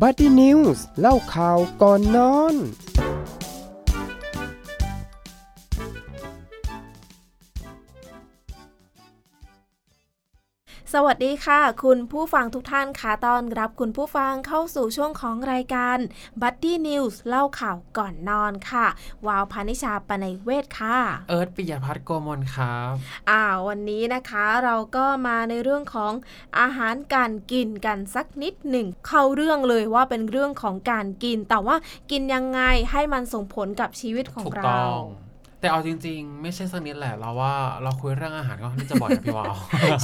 Buddy News เล่าข่าวก่อนนอน สวัสดีค่ะ คุณผู้ฟังทุกท่านค่ะต้อนรับคุณผู้ฟังเข้าสู่ช่วงของรายการ Buddy News เล่าข่าวก่อนนอนค่ะ วาวพานิชาปนัยเวทค่ะ เอิร์ธปิยพัฒน์โกมลครับอ่าวันนี้นะคะเราก็มาในเรื่องของอาหารการกินกันสักนิดหนึ่ง เข้าเรื่องเลยว่าเป็นเรื่องของการกิน แต่ว่ากินยังไงให้มันส่งผลกับชีวิตของถูกเราต้อง แต่เอาจริง ๆ ไม่ใช่สักนิดแหละเราว่าเราคุยเรื่องอาหารก็ค่อนข้างจะบ่อยนะพี่วาว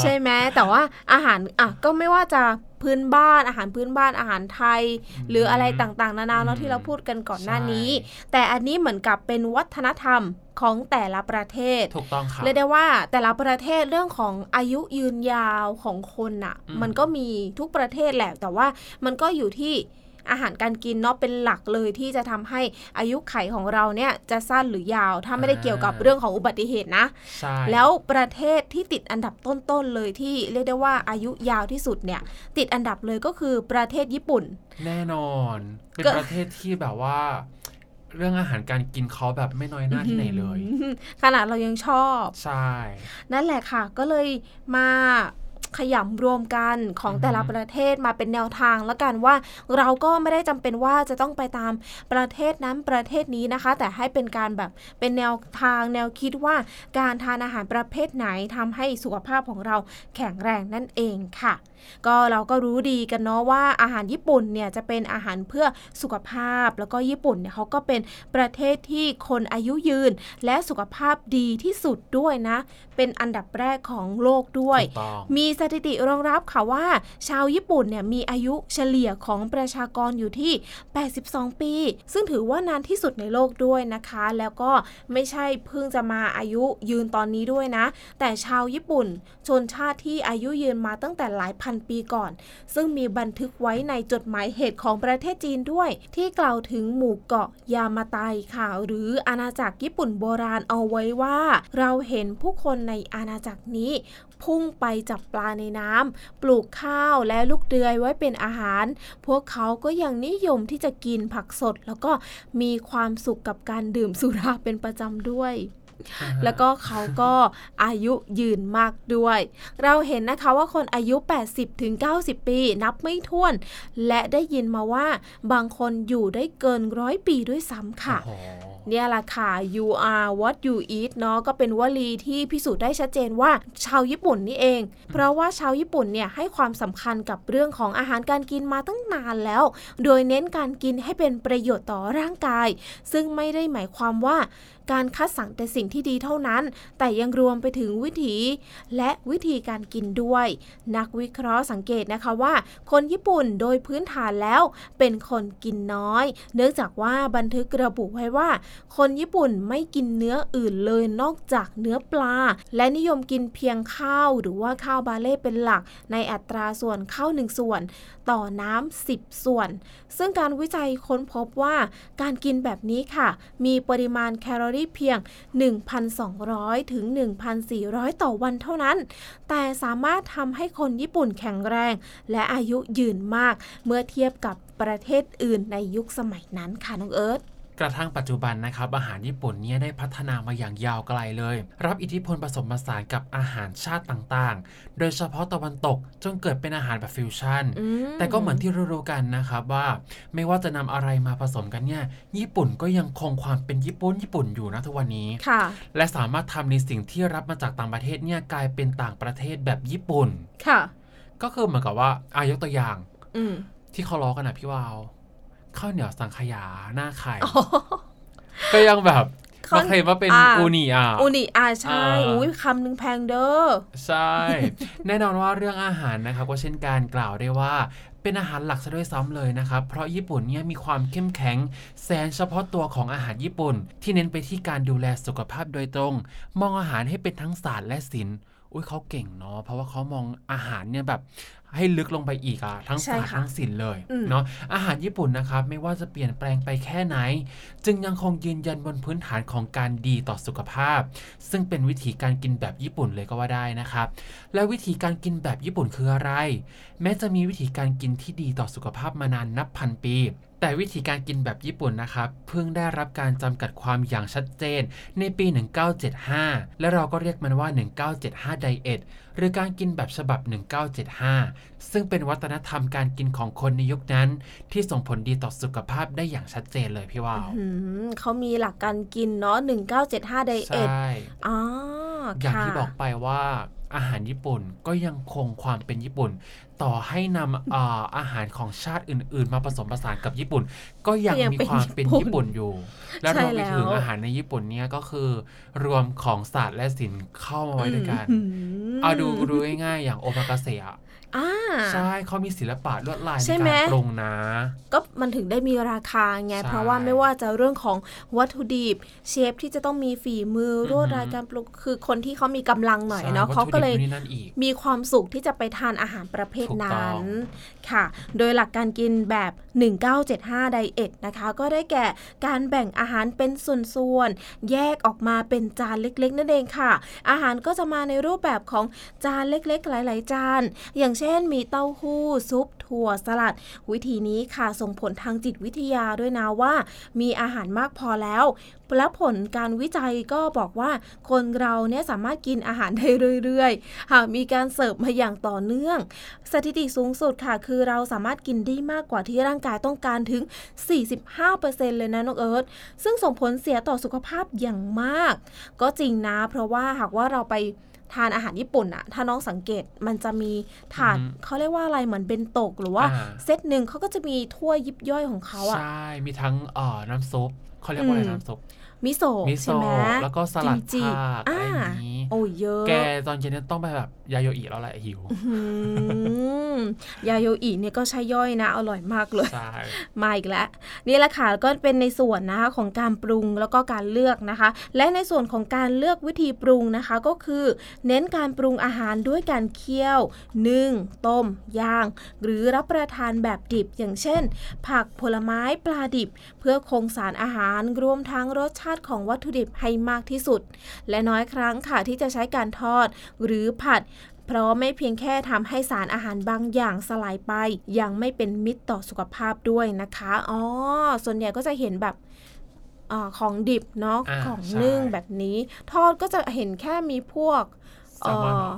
ใช่ไหมแต่ว่าอาหารอะก็ไม่ว่าจะพื้นบ้านอาหารพื้นบ้านอาหารไทย หรืออะไรต่างๆ นานาเนาะที่เราพูดกันก่อนหน้านี้ แต่อันนี้เหมือนกับเป็นวัฒนธรรมของแต่ละประเทศถูกต้องครับเรียกได้ว่าแต่ละประเทศเรื่องของอายุยืนยาวของคนอะอืมมันก็มีทุกประเทศแหละแต่ว่ามันก็อยู่ที่ อาหารการกินเนาะเป็นหลักเลยที่จะทำให้อายุไขของเราเนี่ยจะสั้นหรือยาว ถ้าไม่ได้เกี่ยวกับเรื่องของอุบัติเหตุนะใช่แล้วประเทศที่ติดอันดับต้นๆเลยที่เรียกได้ว่าอายุยาวที่สุดเนี่ยติดอันดับเลยก็คือประเทศญี่ปุ่น แน่นอน เป็นก็ประเทศที่แบบว่าเรื่องอาหารการกินเขาแบบไม่น้อยหน้าที่ไหนเลย ขนาดเรายังชอบ ใช่ นั่นแหละค่ะ ก็เลยมา ขยำรวมกันของอือฮึแต่ละประเทศมาเป็นแนวทางแล้วกันว่า เราก็ไม่ได้จำเป็นว่าจะต้องไปตามประเทศนั้นประเทศนี้นะคะ แต่ให้เป็นการแบบเป็นแนวทางแนวคิดว่าการทานอาหารประเภทไหนทำให้สุขภาพของเราแข็งแรงนั่นเองค่ะ ก็เราก็รู้ดีกันเนาะว่าอาหารญี่ปุ่นเนี่ยจะเป็นอาหารเพื่อสุขภาพ แล้วก็ญี่ปุ่นเนี่ยเขาก็เป็นประเทศที่คนอายุยืน และสุขภาพดีที่สุดด้วยนะ เป็นอันดับแรกของโลกด้วยถูกต้องมีสถิติรองรับค่ะว่า ชาวญี่ปุ่นเนี่ยมีอายุเฉลี่ยของประชากรอยู่ที่ 82 ปี ซึ่งถือว่านานที่สุดในโลกด้วยนะคะ แล้วก็ไม่ใช่เพิ่งจะมาอายุยืนตอนนี้ด้วยนะ แต่ชาวญี่ปุ่น ชนชาติที่อายุยืนมาตั้งแต่หลายพันปีก่อน ซึ่งมีบันทึกไว้ในจดหมายเหตุของประเทศจีนด้วย ที่กล่าวถึงหมู่เกาะยามาไตค่ะ หรืออาณาจักรญี่ปุ่นโบราณเอาไว้ว่า เราเห็นผู้คนในอาณาจักรนี้ พุ่งไปจับปลาในน้ำปลูกข้าวและลูกเดือยไว้เป็นอาหาร พวกเขาก็ยังนิยมที่จะกินผักสด แล้วก็มีความสุขกับการดื่มสุราเป็นประจำด้วย แล้วก็เขาก็อายุยืนมากด้วย เราเห็นนะคะว่าคนอายุ 80ถึง90ปี นับไม่ถ้วน และได้ยินมาว่าบางคนอยู่ได้เกินร้อยปีด้วยซ้ำค่ะโอ้โหเนี่ยแหละค่ะ you are what you eat เนาะก็เป็นวลีที่พิสูจน์ได้ชัดเจนว่าชาวญี่ปุ่นนี่เอง เพราะว่าชาวญี่ปุ่นเนี่ยให้ความสำคัญกับเรื่องของอาหารการกินมาตั้งนานแล้ว โดยเน้นการกินให้เป็นประโยชน์ต่อร่างกาย ซึ่งไม่ได้หมายความว่าการคัดสรรแต่สิ่งที่ดีเท่านั้น แต่ยังรวมไปถึงวิถีและวิธีการกินด้วย นักวิเคราะห์สังเกตนะคะว่า คนญี่ปุ่นโดยพื้นฐานแล้วเป็นคนกินน้อย เนื่องจากว่าบันทึกระบุไว้ว่า คนญี่ปุ่นไม่กินเนื้ออื่นเลยนอกจากเนื้อปลา และนิยมกินเพียงข้าวหรือว่าข้าวบาเล่เป็นหลัก ในอัตราส่วนข้าวหนึ่งส่วน ต่อน้ำ10 ส่วน ซึ่งการวิจัยค้นพบว่าการกินแบบนี้ค่ะ มีปริมาณแคลอรี่เพียง1,200 ถึง 1,400 ต่อวันเท่านั้น แต่สามารถทำให้คนญี่ปุ่นแข็งแรง และอายุยืนมาก เมื่อเทียบกับประเทศอื่นในยุคสมัยนั้นค่ะน้องเอิร์ธ กระทั่งปัจจุบันนะครับอาหารญี่ปุ่นเนี่ยได้พัฒนามาอย่างยาวไกลเลย รับอิทธิพลผสมผสานกับอาหารชาติต่างๆ โดยเฉพาะตะวันตกจนเกิดเป็นอาหารแบบฟิวชั่นอืมแต่ก็เหมือนที่รู้ๆกันนะครับว่าไม่ว่าจะนำอะไรมาผสมกันเนี่ยญี่ปุ่นก็ยังคงความเป็นญี่ปุ่นญี่ปุ่นอยู่นะทุกวันนี้ค่ะและสามารถทำในสิ่งที่รับมาจากต่างประเทศเนี่ยกลายเป็นต่างประเทศแบบญี่ปุ่นค่ะ ก็คือเหมือนกับว่าอายกตัวอย่างอืมที่เขาล้อกันนะพี่วาว ข้าวเหนียวสังขยาหน้าไข่ก็ยังแบบข้าวมาเคลมว่าเป็นอ่าอูนิอะอูนิอาใช่อ่าอุ้ยคำหนึ่งแพงเด้อใช่ แน่นอนว่าเรื่องอาหารนะครับก็เช่นการกล่าวได้ว่าเป็นอาหารหลักซะด้วยซ้ำเลยนะครับ เพราะญี่ปุ่นเนี่ยมีความเข้มแข็งแสนเฉพาะตัวของอาหารญี่ปุ่น ที่เน้นไปที่การดูแลสุขภาพโดยตรง มองอาหารให้เป็นทั้งศาสตร์และศิลป์ อุ้ยเขาเก่งเนาะเพราะว่าเขามองอาหารเนี่ยแบบให้ลึกลงไปอีกอะทั้งใช่ศาสตร์ค่ะทั้งศิลป์เลยอืมเนาะอาหารญี่ปุ่นนะครับ ไม่ว่าจะเปลี่ยนแปลงไปแค่ไหน จึงยังคงยืนยันบนพื้นฐานของการดีต่อสุขภาพ ซึ่งเป็นวิธีการกินแบบญี่ปุ่นเลยก็ว่าได้นะครับ และวิธีการกินแบบญี่ปุ่นคืออะไร แม้จะมีวิธีการกินที่ดีต่อสุขภาพมานานนับพันปี แต่วิธีการกินแบบญี่ปุ่นนะครับเพิ่งได้รับการจำกัดความอย่างชัดเจนในปี 1975 และเราก็เรียกมันว่า 1975 ไดเอทหรือการกินแบบฉบับ 1975 ซึ่งเป็นวัฒนธรรมการกินของคนในยุคนั้น ที่ส่งผลดีต่อสุขภาพได้อย่างชัดเจนเลยพี่ว่าวอืมเขามีหลักการกินเนาะ 1975 ไดเอใช่ทอ๋ออย่างค่ะที่บอกไปว่า อาหารญี่ปุ่นก็ยังคงความเป็นญี่ปุ่น ต่อให้นำอ่าอาหารของชาติอื่น ๆ มาผสมผสานกับญี่ปุ่น ก็ยังก็ยังมีเป็นความเป็นญี่ปุ่นญี่ปุ่นอยู่ และใช่รวมไปถึงแล้ว อาหารในญี่ปุ่นเนี่ยก็คือ รวมของศาสตร์และศิลป์เข้ามาไว้ด้วยกันอืมเอาดูดูง่ายๆอย่างโอมากาเสะอะอ่า ใช่เขามีศิลปะลวดลายใช่ในไหมการปรุงนะ ก็มันถึงได้มีราคาไงใช่เพราะว่าไม่ว่าจะเรื่องของวัตถุดิบ เชฟที่จะต้องมีฝีมือออฮึรวดรายการปรุงคือคนที่เขามีกำลังหน่อยใช่เนาะวัตเขาถุก็ดิบเลยนู่นนี่นั่นอีกมีความสุขที่จะไปทานอาหารประเภทถูกต้นั้อนงค่ะ โดยหลักการกินแบบ 1975ไดเอทนะคะ ก็ได้แก่การแบ่งอาหารเป็นส่วนๆแยกออกมาเป็นจานเล็ก ๆ นั่นเองค่ะ อาหารก็จะมาในรูปแบบของจานเล็ก ๆ หลาย ๆ จาน อย่างเช่น มีเต้าหู้ ซุป ถั่วสลัด วิธีนี้ค่ะส่งผลทางจิตวิทยาด้วยนะว่า มีอาหารมากพอแล้วและผลการวิจัยก็บอกว่าคนเราเนี่ยสามารถกินอาหารได้เรื่อยๆ หากมีการเสิร์ฟมาอย่างต่อเนื่อง สถิติสูงสุดค่ะ คือเราสามารถกินได้มากกว่าที่ร่างกายต้องการถึง 45%เลยนะน้องเอิร์ธซึ่งส่งผลเสียต่อสุขภาพอย่างมาก ก็จริงนะ เพราะว่าหากว่าเราไป ทานอาหารญี่ปุ่นอะถ้าน้องสังเกตมันจะมีถาดอือฮึเขาเรียกว่าอะไรเหมือนเป็นโตกหรือว่าอ่าเซตหนึ่งเขาก็จะมีถ้วยยิบย่อยของเขาอะใช่ มีทั้งเอ่อน้ำซุปเขาเรียกว่าอะไรอืมน้ำซุปมิโซะมิโซใช่ไหมะแล้วก็สลัดจีผักอะไรอย่างนี้โอ้ยเยอะ แกตอนเย็นเนี่ยต้องไปแบบยาโยอิแล้วแหละหิวอืม ยาโยอิเนี่ยก็ใช่ย่อยนะ อร่อยมากเลยใช่มาอีกแล้ว นี่แหละค่ะก็เป็นในส่วนนะคะของการปรุงแล้วก็การเลือกนะคะ และในส่วนของการเลือกวิธีปรุงนะคะก็คือ เน้นการปรุงอาหารด้วยการเคี่ยวนึ่งต้มย่าง หรือรับประทานแบบดิบอย่างเช่น ผักผลไม้ปลาดิบ เพื่อคงสารอาหารรวมทั้งรสชาติของวัตถุดิบให้มากที่สุด และน้อยครั้งค่ะที่จะใช้การทอด หรือผัด เพราะไม่เพียงแค่ทำให้สารอาหารบางอย่างสลายไป ยังไม่เป็นมิตรต่อสุขภาพด้วยนะคะอ๋อส่วนใหญ่ก็จะเห็นแบบอาของดิบเนาะอ่าของใช่นึ่งแบบนี้ ทอดก็จะเห็นแค่มีพวกแซลมอนเหรอ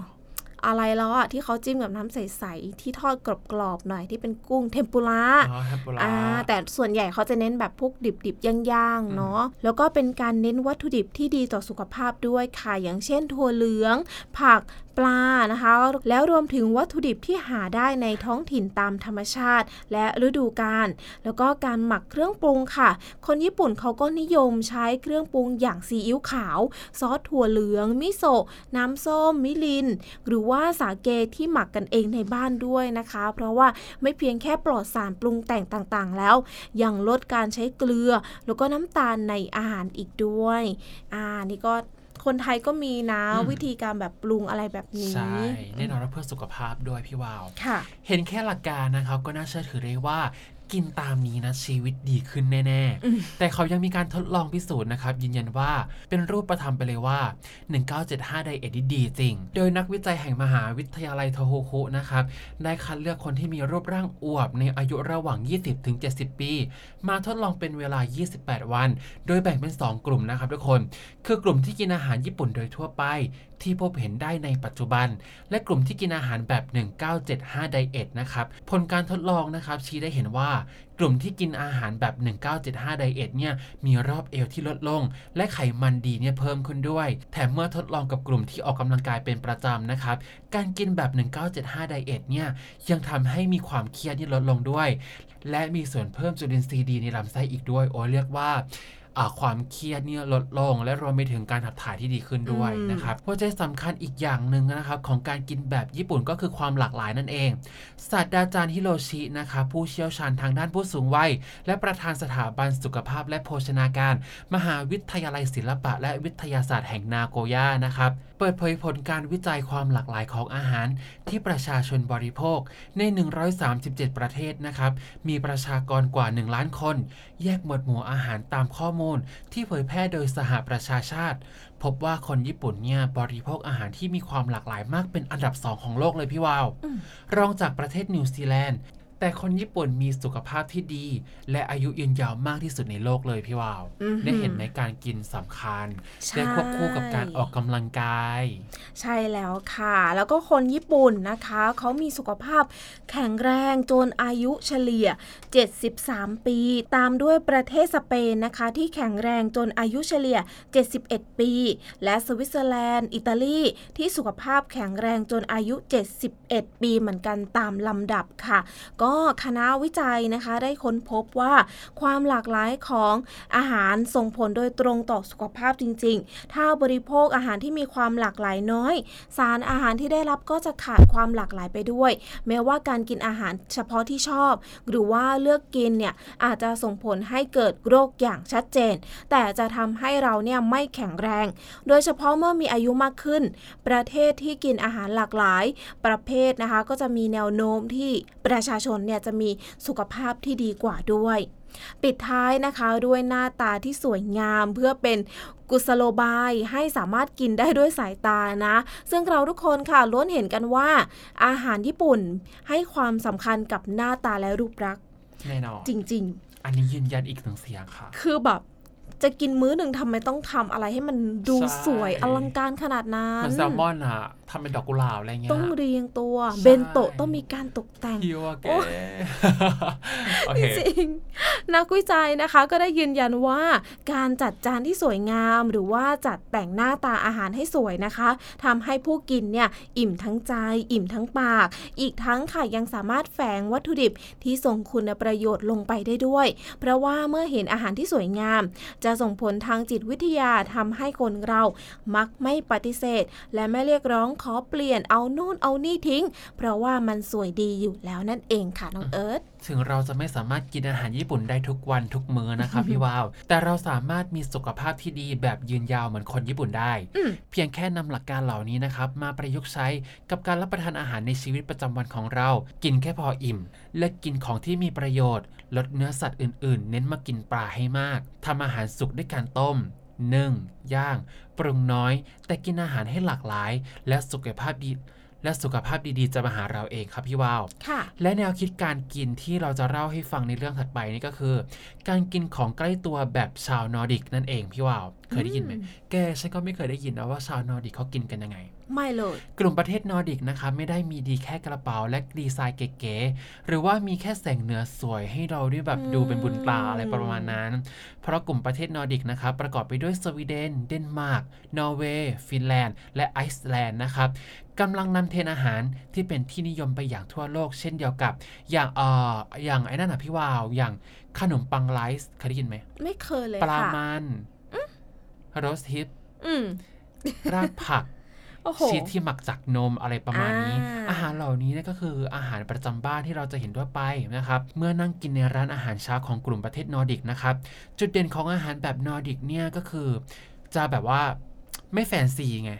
อะไรแล้วอะที่เขาจิ้มกับน้ำใส ๆ ที่ทอดกรอบ ๆ หน่อยที่เป็นกุ้งเทมปุระอ๋อแฮปโปลาอ่าแต่ส่วนใหญ่เขาจะเน้นแบบพวกดิบ ๆ ย่าง ๆ เนาะแล้วก็เป็นการเน้นวัตถุดิบที่ดีต่อสุขภาพด้วยค่ะ อย่างเช่น ถั่วเหลือง ผักปลานะคะ แล้วรวมถึงวัตถุดิบที่หาได้ในท้องถิ่นตามธรรมชาติ และฤดูกาลแล้วก็การหมักเครื่องปรุงค่ะ คนญี่ปุ่นเขาก็นิยมใช้เครื่องปรุงอย่างซีอิ๊วขาว ซอสถั่วเหลือง มิโซะน้ำส้ม มิริน หรือว่าสาเกที่หมักกันเองในบ้านด้วยนะคะ เพราะว่าไม่เพียงแค่ปลอดสารปรุงแต่งต่างๆ แล้ว ยังลดการใช้เกลือ แล้วก็น้ำตาลในอาหารอีกด้วยอ่านี่ก็ คนไทยก็มีนะอืมวิธีการแบบปรุงอะไรแบบนี้ ใช่ แน่นอนว่าเพื่อสุขภาพด้วยพี่วาวค่ะเห็นแค่หลักการนะครับก็น่าเชื่อถือได้ว่า กินตามนี้นะชีวิตดีขึ้นแน่อืมๆแต่เขายังมีการทดลองพิสูจน์นะครับ ยืนยันว่าเป็นรูปธรรมไปเลยว่า 1975 ไดเอทนี่ดีจริง โดยนักวิจัยแห่งมหาวิทยาลัยโทโฮคุนะครับ ได้คัดเลือกคนที่มีรูปร่างอวบในอายุระหว่าง 20-70 ปี มาทดลองเป็นเวลา 28 วัน โดยแบ่งเป็น 2 กลุ่มนะครับทุกคน คือกลุ่มที่กินอาหารญี่ปุ่นโดยทั่วไป ที่พบเห็นได้ในปัจจุบัน และกลุ่มที่กินอาหารแบบ 1975 diet นะครับ ผลการทดลองนะครับชี้ให้เห็นว่ากลุ่มที่กินอาหารแบบ 1975 diet เนี่ยมีรอบเอวที่ลดลง และไขมันดีเนี่ยเพิ่มขึ้นด้วย แถมเมื่อทดลองกับกลุ่มที่ออกกำลังกายเป็นประจำนะครับ การกินแบบ 1975 diet เนี่ยยังทำให้มีความเครียดนี่ลดลงด้วย และมีส่วนเพิ่มจุลินทรีย์ดีในลำไส้อีกด้วย โอ้เรียกว่า ความเครียดเนี่ยลดลง และรวมไปถึงการขับถ่ายที่ดีขึ้นด้วยอืมนะครับหัวใจสำคัญอีกอย่างหนึ่งนะครับของการกินแบบญี่ปุ่นก็คือความหลากหลายนั่นเองศาสตราจารย์ฮิโรชินะครับผู้เชี่ยวชาญทางด้านผู้สูงวัย และประธานสถาบันสุขภาพและโภชนาการ มหาวิทยาลัยศิลปะ และวิทยาศาสตร์แห่งนาโกย่านะครับ เปิดเผยผลการวิจัยความหลากหลายของอาหารที่ประชาชนบริโภคใน 137 ประเทศนะครับ มีประชากรกว่า 1 ล้านคน แยกหมวดหมู่อาหารตามข้อมูล ที่เผยแพร่โดยสหประชาชาติ พบว่าคนญี่ปุ่นเนี่ยบริโภคอาหารที่มีความหลากหลายมากเป็นอันดับสองของโลกเลยพี่วาว รองจากประเทศนิวซีแลนด์ แต่คนญี่ปุ่นมีสุขภาพที่ดี และอายุยืนยาวมากที่สุดในโลกเลยพี่วาวอือหือได้เห็นในการกินสำคัญใช่ได้ควบคู่กับการออกกำลังกาย ใช่แล้วค่ะ แล้วก็คนญี่ปุ่นนะคะเขามีสุขภาพแข็งแรงจนอายุเฉลี่ย 73 ปี ตามด้วยประเทศสเปนนะคะ ที่แข็งแรงจนอายุเฉลี่ย 71 ปี และสวิตเซอร์แลนด์ อิตาลีที่สุขภาพแข็งแรงจนอายุ 71 ปีเหมือนกันตามลำดับค่ะ ก็คณะวิจัยนะคะ ได้ค้นพบว่าความหลากหลายของอาหารส่งผลโดยตรงต่อสุขภาพจริง ๆ ถ้าบริโภคอาหารที่มีความหลากหลายน้อย สารอาหารที่ได้รับก็จะขาดความหลากหลายไปด้วย แม้ว่าการกินอาหารเฉพาะที่ชอบ หรือว่าเลือกกินเนี่ยอาจจะส่งผลให้เกิดโรคอย่างชัดเจน แต่จะทำให้เราเนี่ยไม่แข็งแรง โดยเฉพาะเมื่อมีอายุมากขึ้น ประเทศที่กินอาหารหลากหลาย ประเภทนะคะก็จะมีแนวโน้มที่ประชาชนเนี่ยจะมีสุขภาพที่ดีกว่าด้วย ปิดท้ายนะคะด้วยหน้าตาที่สวยงามเพื่อเป็นกุศโลบายให้สามารถกินได้ด้วยสายตานะ ซึ่งเราทุกคนค่ะล้วนเห็นกันว่า อาหารญี่ปุ่นให้ความสำคัญกับหน้าตาและรูปลักษณ์แน่นอนจริงอันนี้ยืนยันอีกหนึ่งเสียงค่ะๆคือแบบจะกินมื้อหนึ่งทำไมต้องทำอะไรให้มันดูใช่สวยอลังการขนาดนั้เหมันนแซลมอนอะ ทำเป็นดอกกุหลาบอะไรเงี้ยต้องเรียงตัวใช่เบนโตะต้องมีการตกแต่งฮิวอะแกโอ้โอเคจริงๆนักวิจัยนะคะก็ได้ยืนยันว่าการจัดจานที่สวยงาม หรือว่าจัดแต่งหน้าตาอาหารให้สวยนะคะทำให้ผู้กินเนี่ยอิ่มทั้งใจ อิ่มทั้งปาก อีกทั้งค่ะยังสามารถแฝงวัตถุดิบที่ส่งคุณประโยชน์ลงไปได้ด้วย เพราะว่าเมื่อเห็นอาหารที่สวยงาม จะส่งผลทางจิตวิทยาทำให้คนเรามักไม่ปฏิเสธ และไม่เรียกร้องขอเปลี่ยนเอานู่นเอานี่ทิ้ง เพราะว่ามันสวยดีอยู่แล้วนั่นเองค่ะน้องเอิร์ธถึงเราจะไม่สามารถกินอาหารญี่ปุ่นได้ทุกวันทุกมื้อนะครับพี่วาว แต่เราสามารถมีสุขภาพที่ดีแบบยืนยาวเหมือนคนญี่ปุ่นได้อืมเพียงแค่นำหลักการเหล่านี้นะครับ มาประยุกต์ใช้กับการรับประทานอาหารในชีวิตประจำวันของเรา กินแค่พออิ่ม และกินของที่มีประโยชน์ ลดเนื้อสัตว์อื่น ๆ เน้นมากินปลาให้มากทำอาหารสุกด้วยการต้ม นึ่ง ย่าง ปรุงน้อย แต่กินอาหารให้หลากหลาย และสุขภาพดีและสุขภาพดีๆ จะมาหาเราเองครับพี่วาวค่ะและแนวคิดการกินที่เราจะเล่าให้ฟังในเรื่องถัดไปนี่ก็คือ การกินของใกล้ตัวแบบชาวนอร์ดิกนั่นเองพี่วาว เคยได้ยินไหมอืมแกฉันก็ไม่เคยได้ยินนะว่าชาวนอร์ดิกเขากินกันยังไง ไม่เลย กลุ่มประเทศนอร์ดิกนะคะไม่ได้มีดีแค่กระเป๋าและดีไซน์เก๋ๆหรือว่ามีแค่แสงเหนือสวยให้เราได้แบบอืมดูเป็นบุญตาอะไรประมาณนั้น เพราะกลุ่มประเทศนอร์ดิกนะครับประกอบไปด้วยสวีเดน เดนมาร์ก นอร์เวย์ ฟินแลนด์ และไอซ์แลนด์นะครับกำลังนำเทรนด์อาหารที่เป็นที่นิยมไปอย่างทั่วโลก เช่นเดียวกับ อย่างเอ่ออย่างไอ้นั่นอะพี่วาว อย่างขนมปังไลซ์เคยได้ยินไหม ไม่เคยเลยค่ะ ปลาแซลมอน rosehip อืมรากผักโอ้โห ชีสที่หมักจากนมอะไรประมาณนี้อ่าอาหารเหล่านี้เนี่ยก็คืออาหารประจำบ้านที่เราจะเห็นทั่วไปนะครับเมื่อนั่งกินในร้านอาหารเช้าของกลุ่มประเทศนอร์ดิกนะครับจุดเด่นของอาหารแบบนอร์ดิกเนี่ยก็คือ จะแบบว่าไม่แฟนซีไง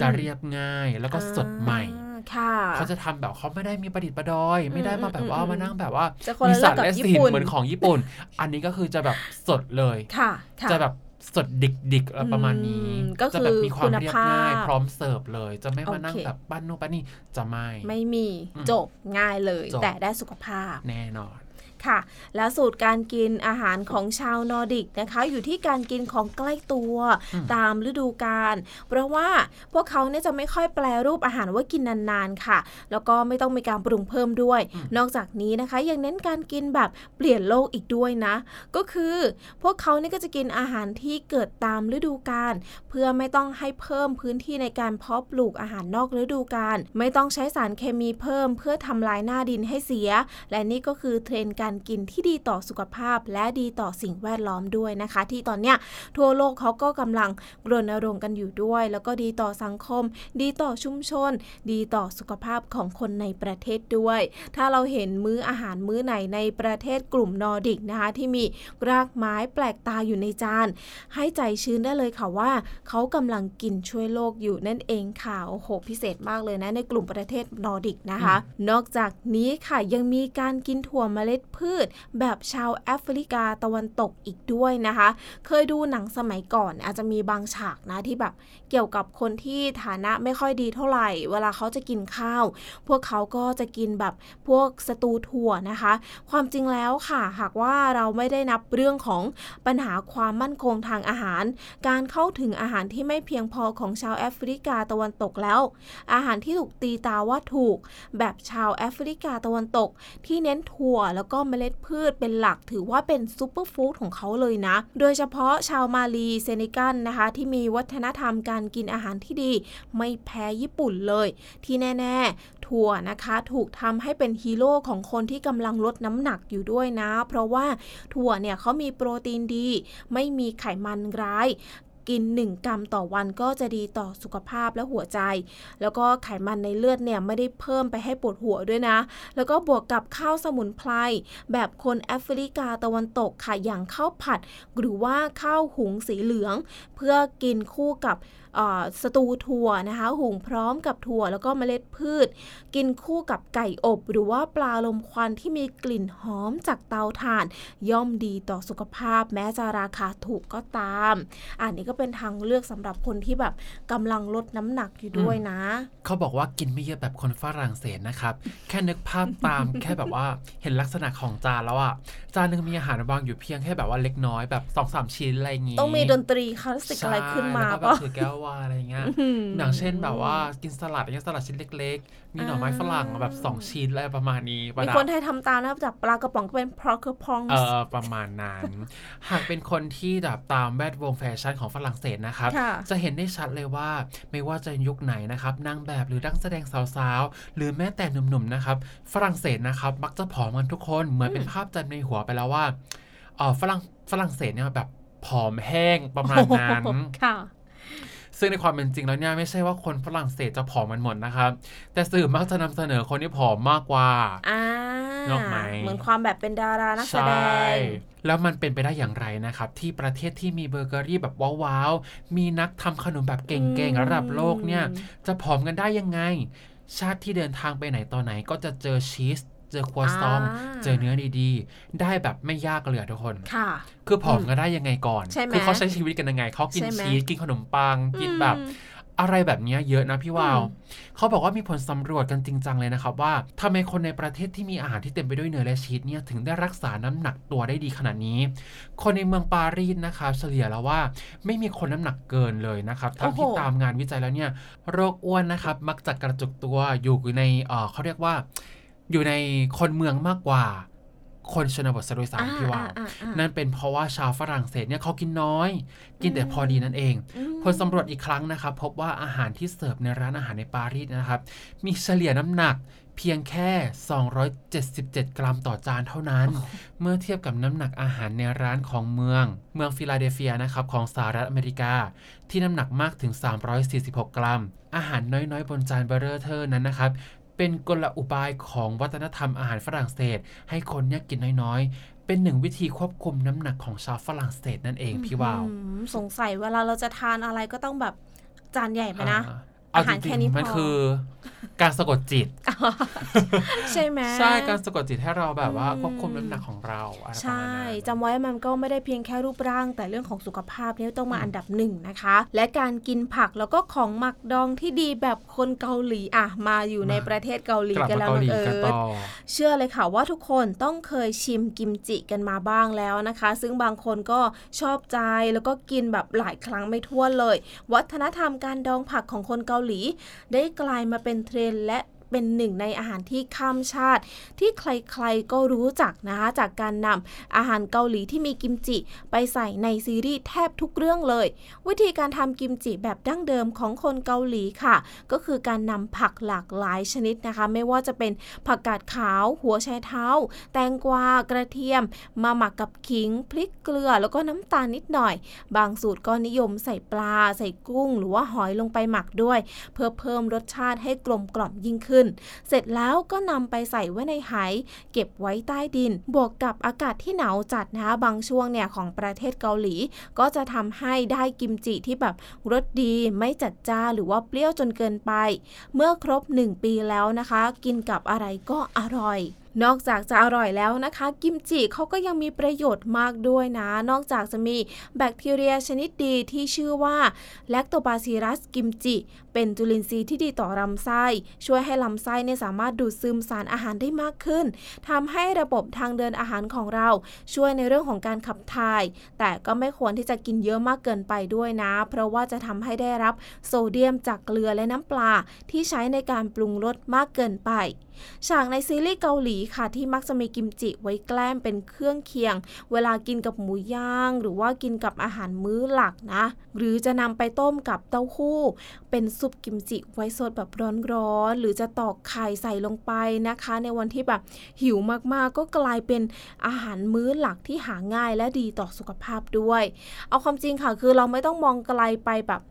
จะเรียบง่ายแล้วก็สดใหม่อ่าค่ะเขาจะทำแบบเขาไม่ได้มีประดิษฐ์ประดอย ไม่ได้มาแบบว่าอืมอืมมานั่งแบบว่าจะคนมีละสัตว์เรื่องกับและญี่สินปุ่นเหมือนของญี่ปุ่น อันนี้ก็คือจะแบบสดเลยค่ะค่ะจะแบบ สดดิ๊กดิ๊กๆอะไรประมาณนี้อืมก็จะแบบคือมีความเรียบง่ายคุณภาพพร้อมเสิร์ฟเลย จะไม่มานั่งโอเคแบบปั้นนู่นปั้นนี่จะไม่ ไม่มีอืมจบง่ายเลยจบแต่ได้สุขภาพแน่นอน ค่ะ แล้วสูตรการกินอาหารของชาวนอร์ดิกนะคะ อยู่ที่การกินของใกล้ตัวอืมตามฤดูกาลเพราะว่าพวกเขาเนี่ยจะไม่ค่อยแปลรูปอาหารว่ากินนานๆค่ะ แล้วก็ไม่ต้องมีการปรุงเพิ่มด้วย นอกจากนี้นะคะ ยังเน้นการกินแบบเปลี่ยนโลกอีกด้วยนะ ก็คือพวกเขาเนี่ยก็จะกินอาหารที่เกิดตามฤดูกาลเพื่อไม่ต้องให้เพิ่มพื้นที่ในการเพาะปลูกอาหารนอกฤดูกาลไม่ต้องใช้สารเคมีเพิ่ม เพื่อทำลายหน้าดินให้เสีย และนี่ก็คือเทรนด์การกินที่ดีต่อสุขภาพ และดีต่อสิ่งแวดล้อมด้วยนะคะ ที่ตอนเนี้ยทั่วโลกเขาก็กำลังรณรงค์กันอยู่ด้วย แล้วก็ดีต่อสังคม ดีต่อชุมชน ดีต่อสุขภาพของคนในประเทศด้วย ถ้าเราเห็นมื้ออาหารมื้อไหนในประเทศกลุ่มนอร์ดิกนะคะที่มีรากไม้แปลกตาอยู่ในจาน ให้ใจชื้นได้เลยค่ะว่า เขากำลังกินช่วยโลกอยู่นั่นเองค่ะโอ้โหพิเศษมากเลยนะในกลุ่มประเทศนอร์ดิกนะคะ นอกจากนี้ค่ะยังมีการกินถั่วเมล็ดพืช แบบชาวแอฟริกาตะวันตกอีกด้วยนะคะ เคยดูหนังสมัยก่อนอาจจะมีบางฉากนะที่แบบเกี่ยวกับคนที่ฐานะไม่ค่อยดีเท่าไหร่ เวลาเขาจะกินข้าว พวกเขาก็จะกินแบบพวกสตูถั่วนะคะ ความจริงแล้วค่ะ หากว่าเราไม่ได้นับเรื่องของปัญหาความมั่นคงทางอาหาร การเข้าถึงอาหารที่ไม่เพียงพอของชาวแอฟริกาตะวันตกแล้ว อาหารที่ถูกตีตาว่าถูก แบบชาวแอฟริกาตะวันตก ที่เน้นถั่วแล้วก็เมล็ดพืชเป็นหลักถือว่าเป็นซูเปอร์ฟู้ดของเขาเลยนะ โดยเฉพาะชาวมาลีเซนิกันนะคะ ที่มีวัฒนธรรมการกินอาหารที่ดี ไม่แพ้ญี่ปุ่นเลย ที่แน่ ๆ ถั่วนะคะถูกทำให้เป็นฮีโร่ของคนที่กำลังลดน้ำหนักอยู่ด้วยนะ เพราะว่าถั่วเนี่ยเขามีโปรตีนดี ไม่มีไขมันร้าย กิน 1 กรัมต่อวันก็จะดีต่อสุขภาพและหัวใจ แล้วก็ไขมันในเลือดเนี่ยไม่ได้เพิ่มไปให้ปวดหัวด้วยนะ แล้วก็บวกกับข้าวสมุนไพรแบบคนแอฟริกาตะวันตกค่ะอย่างข้าวผัด หรือว่าข้าวหุงสีเหลือง เพื่อกินคู่กับ สตูถั่วนะคะหุงพร้อมกับถั่วแล้วก็เมล็ดพืช กินคู่กับไก่อบ หรือว่าปลาลมควันที่มีกลิ่นหอมจากเตาถ่าน ย่อมดีต่อสุขภาพ แม้จะราคาถูกก็ตาม อันนี้ก็เป็นทางเลือกสำหรับคนที่แบบกำลังลดน้ำหนักอยู่ด้วยนะ เขาบอกว่ากินไม่เยอะแบบคนฝรั่งเศสนะครับ แค่นึกภาพตาม แค่แบบว่าเห็นลักษณะของจานแล้วอะจานหนึงมีอาหารวางอยู่เพียงแค่แบบว่าเล็กน้อยแบบสองสามชิ้นอะไรอย่างงี้ต้องมีดนตรีคลาสสิกอะไรขึ้นมาใช่แล้วก็แบปะบถือแก้ววายอะไรเงี้ยอย่างเช่นแบบว่ากินสลัดอย่างเงี้ยสลัดชิ้นเล็ก ๆ มีหน่อไม้ฝรั่งแบบสองชิ้นอะไรประมาณนี้ประมีดับคนไทยทำตามนะจากปลากระป๋องก็เป็นพรอกระพองเออประมาณนั้น หากเป็นคนที่แบบตามแวดวงแฟชั่นของฝรั่งเศสนะครับค่ะจะเห็นได้ชัดเลยว่าไม่ว่าจะยุคไหนนะครับนางแบบหรือนักแสดงสาวๆ หรือแม้แต่หนุ่มๆนะครับฝรั่งเศสนะครับมักจะผอมกันทุกคนเหมือนเป็นภาพจำในหัวไปแล้วว่าเออฝรั่งฝรั่งเศสเนี่ยแบบผอมแห้งประมาณนั้นค่ะ ซึ่งในความเป็นจริงแล้วเนี่ยไม่ใช่ว่าคนฝรั่งเศสจะผอมมันหมดนะครับ แต่สื่อมักจะนำเสนอคนที่ผอมมากกว่าอ่านึกออกไหมเหมือนความแบบเป็นดารานักแสดใช่งแล้วมันเป็นไปได้อย่างไรนะครับ ที่ประเทศที่มีเบเกอรี่แบบว้าวๆ มีนักทำขนมแบบเก่งอืมๆระดับโลกเนี่ยจะผอมกันได้ยังไง ชาติที่เดินทางไปไหนต่อไหนก็จะเจอชีสเจอครัวซองอ่าเจอเนื้อดีๆ ได้แบบไม่ยากเลยอะทุกคนค่ะคือผอมกันได้ยังไงก่อนใช่ไหมคือเขาใช้ชีวิตกันยังไงเขากินใช่ไหมชีสกินขนมปัง กินแบบอืมอะไรแบบเนี้ยเยอะนะพี่วาวอืมเขาบอกว่ามีผลสำรวจกันจริงจังเลยนะครับ ว่าทำไมคนในประเทศที่มีอาหารที่เต็มไปด้วยเนื้อและชีสเนี่ยถึงได้รักษาน้ำหนักตัวได้ดีขนาดนี้ คนในเมืองปารีสนะครับเฉลี่ยแล้วว่าไม่มีคนน้ำหนักเกินเลยนะครับทั้งที่โอ้โหตามงานวิจัยแล้วเนี่ยโรคอ้วนนะครับมักจะกระจุกตัวอยู่ในเอ่อเขาเรียกว่า อยู่ในคนเมืองมากกว่า คนชนบทซะด้วยซ้ำพี่วาวอ่อ่อ่า นั่นเป็นเพราะว่าชาวฝรั่งเศสเนี่ยเขากินน้อย กินแต่พอดีนั่นเองอืมผลสำรวจอีกครั้งนะครับพบว่าอาหารที่เสิร์ฟในร้านอาหารในปารีสนะครับ มีเฉลี่ยน้ำหนักเพียงแค่ 277 กรัมต่อจานเท่านั้น เมื่อเทียบกับน้ำหนักอาหารในร้านของเมือง เมืองฟิลาเดลเฟียนะครับของสหรัฐอเมริกา ที่น้ำหนักมากถึง 346 กรัม อาหารน้อยๆ บนจานเบ้อเริ่มเทิ่มนั้นนะครับ เป็นกลอุบายของวัฒนธรรมอาหารฝรั่งเศส ให้คนเนี่ยกินน้อยๆ เป็นหนึ่งวิธีควบคุมน้ำหนักของชาวฝรั่งเศสนั่นเองพี่วาวอืมสงสัยเวลาเราจะทานอะไรก็ต้องแบบจานใหญ่ไปนะ อ่าเอาอาหารจแค่นี้มันพอคือ การสะกดจิต ใช่ไหมใช่การสะกดจิตให้เราแบบว่าอืมควบคุมน้ำหนักของเราอะไรประใช่มาณนั้นจำไว้มันก็ไม่ได้เพียงแค่รูปร่าง แต่เรื่องของสุขภาพเนี่ยต้องมาอันดับหนึ่งนะคะ และการกินผักแล้วก็ของหมักดองที่ดีแบบคนเกาหลีอะมาอยู่ในประเทศเกาหลีกลับกันมาแล้วเกาหลีน้องกันเอิต่ร์ธอเชื่อเลยค่ะว่าทุกคนต้องเคยชิมกิมจิกันมาบ้างแล้วนะคะ ซึ่งบางคนก็ชอบใจแล้วก็กินแบบหลายครั้งไม่ทั่วนเลย วัฒนธรรมการดองผักของคนเกาหลีได้กลายมาเป็นเทรนและ เป็นหนึ่งในอาหารที่ข้ามชาติ ที่ใครๆก็รู้จักนะคะจากการนำอาหารเกาหลีที่มีกิมจิ ไปใส่ในซีรีส์แทบทุกเรื่องเลย วิธีการทำกิมจิแบบดั้งเดิมของคนเกาหลีค่ะ ก็คือการนำผักหลากหลายชนิดนะคะ ไม่ว่าจะเป็นผักกาดขาว หัวไชเท้า แตงกวากระเทียม มาหมักกับขิง พริกเกลือ แล้วก็น้ำตาลนิดหน่อย บางสูตรก็นิยมใส่ปลา ใส่กุ้ง หรือว่าหอยลงไปหมักด้วย เพื่อเพิ่มรสชาติให้กลมกล่อมยิ่งขึ้นเสร็จแล้วก็นำไปใส่ไว้ในไหเก็บไว้ใต้ดิน บวกกับอากาศที่หนาวจัดนะคะบางช่วงเนี่ยของประเทศเกาหลี ก็จะทำให้ได้กิมจิที่แบบรสดีไม่จัดจ้าหรือว่าเปรี้ยวจนเกินไป เมื่อครบ 1 ปีแล้วนะคะ กินกับอะไรก็อร่อย นอกจากจะอร่อยแล้วนะคะ กิมจิเขาก็ยังมีประโยชน์มากด้วยนะ นอกจากจะมีแบคทีเรียชนิดดีที่ชื่อว่าแลคโตบาซิลัสกิมจิ เป็นจุลินทรีย์ที่ดีต่อลำไส้ ช่วยให้ลำไส้เนี่ยสามารถดูดซึมสารอาหารได้มากขึ้นทำให้ระบบทางเดินอาหารของเรา ช่วยในเรื่องของการขับถ่าย แต่ก็ไม่ควรที่จะกินเยอะมากเกินไปด้วยนะ เพราะว่าจะทำให้ได้รับโซเดียมจากเกลือและน้ำปลาที่ใช้ในการปรุงรสมากเกินไป ฉากในซีรีส์เกาหลีค่ะ ที่มักจะมีกิมจิไว้แกล้มเป็นเครื่องเคียง เวลากินกับหมูย่าง หรือว่ากินกับอาหารมื้อหลักนะ หรือจะนำไปต้มกับเต้าหู้ เป็นซุปกิมจิไว้สดแบบร้อนๆหรือจะตอกไข่ใส่ลงไปนะคะ ในวันที่แบบหิวมากๆ ก็กลายเป็นอาหารมื้อหลักที่หาง่ายและดีต่อสุขภาพด้วย เอาความจริงค่ะคือเราไม่ต้องมองไกลไปแบบ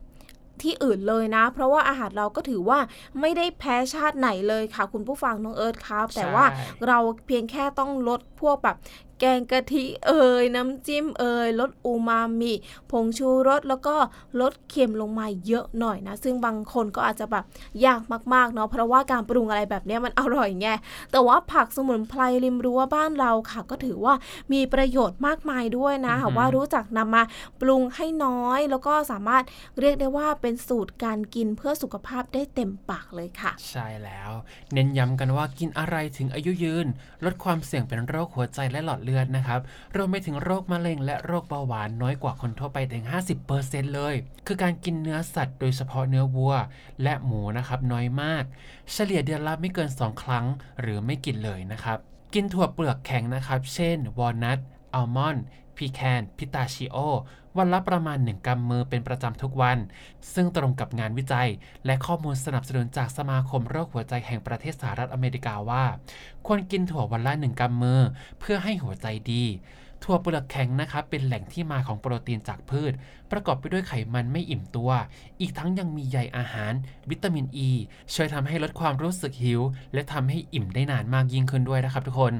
ที่อื่นเลยนะ เพราะว่าอาหารเราก็ถือว่าไม่ได้แพ้ชาติไหนเลยค่ะ คุณผู้ฟังน้องเอิร์ธครับ แต่ว่าเราเพียงแค่ต้องลดพวกแบบ แกงกะทิเอ่ยน้ำจิ้มเอ่ยลดอูมามิผงชูรสแล้วก็ลดเค็มลงมาเยอะหน่อยนะ ซึ่งบางคนก็อาจจะแบบยากมากๆเนาะเพราะว่าการปรุงอะไรแบบนี้มันอร่อยไงแต่ว่าผักสมุนไพรริมรั้วบ้านเราค่ะ ก็ถือว่ามีประโยชน์มากมายด้วยนะหากว่ารู้จักนำมาปรุงให้น้อย แล้วก็สามารถเรียกได้ว่าเป็นสูตรการกินเพื่อสุขภาพได้เต็มปากเลยค่ะ ใช่แล้ว เน้นย้ำกันว่ากินอะไรถึงอายุยืน ลดความเสี่ยงเป็นโรคหัวใจและหลอดเลือดนะครับรวมไปถึงโรคมะเร็งและโรคเบาหวานน้อยกว่าคนทั่วไปถึง 50%เลย คือการกินเนื้อสัตว์โดยเฉพาะเนื้อวัว และหมูนะครับน้อยมาก เฉลี่ยเดือนละไม่เกิน 2 ครั้ง หรือไม่กินเลยนะครับ กินถั่วเปลือกแข็งนะครับ เช่น วอลนัทอัลมอนด์ พีแคนพิตาชิโอ วันละประมาณ 1กำมือเป็นประจำทุกวัน ซึ่งตรงกับงานวิจัย และข้อมูลสนับสนุนจากสมาคมโรคหัวใจแห่งประเทศสหรัฐอเมริกาว่า ควรกินถั่ววันละ 1กำมือ เพื่อให้หัวใจดีถั่วเปลือกแข็งนะครับเป็นแหล่งที่มาของโปรตีนจากพืช ประกอบไปด้วยไขมันไม่อิ่มตัว อีกทั้งยังมีใยอาหาร วิตามินอ e, ีช่วยทำให้ลดความรู้สึกหิว และทำให้อิ่มได้นานมากยิ่งขึ้นด้วยนะครับทุกคน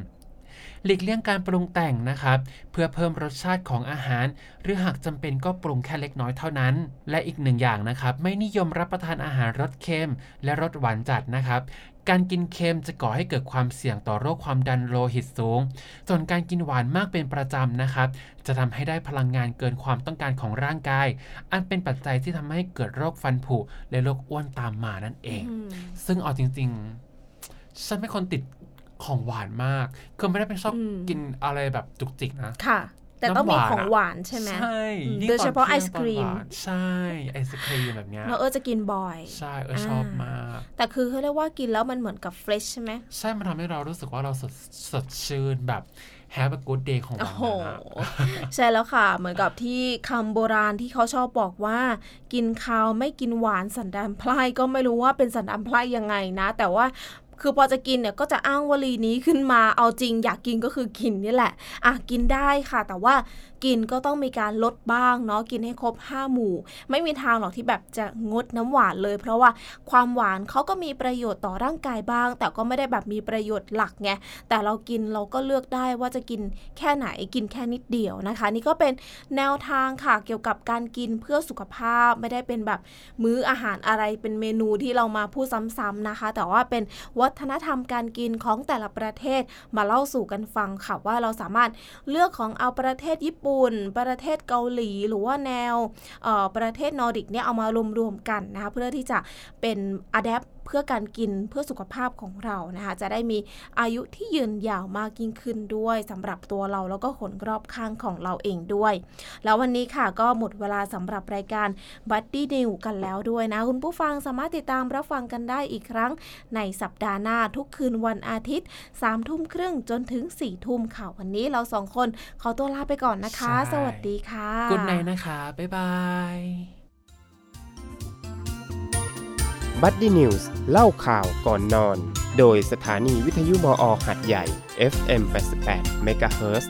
หลีกเลี่ยงการปรุงแต่งนะครับ เพื่อเพิ่มรสชาติของอาหาร หรือหากจำเป็นก็ปรุงแค่เล็กน้อยเท่านั้น และอีกหนึ่งอย่างนะครับ ไม่นิยมรับประทานอาหารรสเค็มและรสหวานจัดนะครับการกินเค็มจะก่อให้เกิดความเสี่ยงต่อโรคความดันโลหิตสูง ส่วนการกินหวานมากเป็นประจำนะครับ จะทำให้ได้พลังงานเกินความต้องการของร่างกาย อันเป็นปัจจัยที่ทำให้เกิดโรคฟันผุและโรคอ้วนตามมานั่นเอง ซึ่งเอาจริง ๆ ฉันเป็นคนติด ของหวานมาก คือไม่ได้เป็นชอบกินอะไรแบบจุกจิกนะ ค่ะ แต่ต้องมีของหวานใช่ไหมใช่โดยเฉพาะไอศครีม ใช่ ไอศครีมแบบเนี้ยเราเออจะกินบ่อย ใช่เออชอบมาก แต่คือเขาเรียกว่ากินแล้วมันเหมือนกับ fre sh ใช่ไหม ใช่ มันทำให้เรารู้สึกว่าเราสดสดชื่นแบบแฮปปี้กู๊ดเดย์ของเราใช่แล้วค่ะ เหมือนกับที่คำโบราณที่เขาชอบบอกว่า กินข้าวไม่กินหวานสันดานไพร่ก็ไม่รู้ว่าเป็นสันดานไพร่ยังไงนะ แต่ว่า คือพอจะกินเนี่ยก็จะอ้างวลีนี้ขึ้นมาเอาจริง อยากกินก็คือกินนี่แหละอะกินได้ค่ะ แต่ว่ากินก็ต้องมีการลดบ้างเนาะกินให้ครบ 5 หมู่ ไม่มีทางหรอกที่แบบจะงดน้ำหวานเลย เพราะว่าความหวานเขาก็มีประโยชน์ต่อร่างกายบ้าง แต่ก็ไม่ได้แบบมีประโยชน์หลักไงแต่เรากินเราก็เลือกได้ว่าจะกินแค่ไหนกินแค่นิดเดียวนะคะ นี่ก็เป็นแนวทางค่ะเกี่ยวกับการกินเพื่อสุขภาพไม่ได้เป็นแบบมื้ออาหารอะไรเป็นเมนูที่เรามาพูดซ้ำๆนะคะ แต่ว่าเป็นวัฒนธรรมการกินของแต่ละประเทศมาเล่าสู่กันฟังค่ะว่าเราสามารถเลือกของเอาประเทศญี่ปุ่น ประเทศเกาหลีหรือว่าแนวประเทศนอร์ดิกเนี่ยเอามารวมๆกันนะคะเพื่อที่จะเป็น adapt เพื่อการกินเพื่อสุขภาพของเรานะคะ จะได้มีอายุที่ยืนยาวมากยิ่งขึ้นด้วยสำหรับตัวเราแล้วก็คนรอบข้างของเราเองด้วย แล้ววันนี้ค่ะก็หมดเวลาสำหรับรายการ Buddy News กันแล้วด้วยนะ คุณผู้ฟังสามารถติดตามรับฟังกันได้อีกครั้ง ในสัปดาห์หน้าทุกคืนวันอาทิตย์สามทุ่มครึ่งจนถึงสี่ทุ่มค่ะวันนี้เราสองคนขอตัวลาไปก่อนนะคะใช่สวัสดีค่ะ good nightนะคะ บ๊ายบาย Buddy News เล่าข่าวก่อนนอน โดยสถานีวิทยุม.อ.หาดใหญ่ FM 88 MHz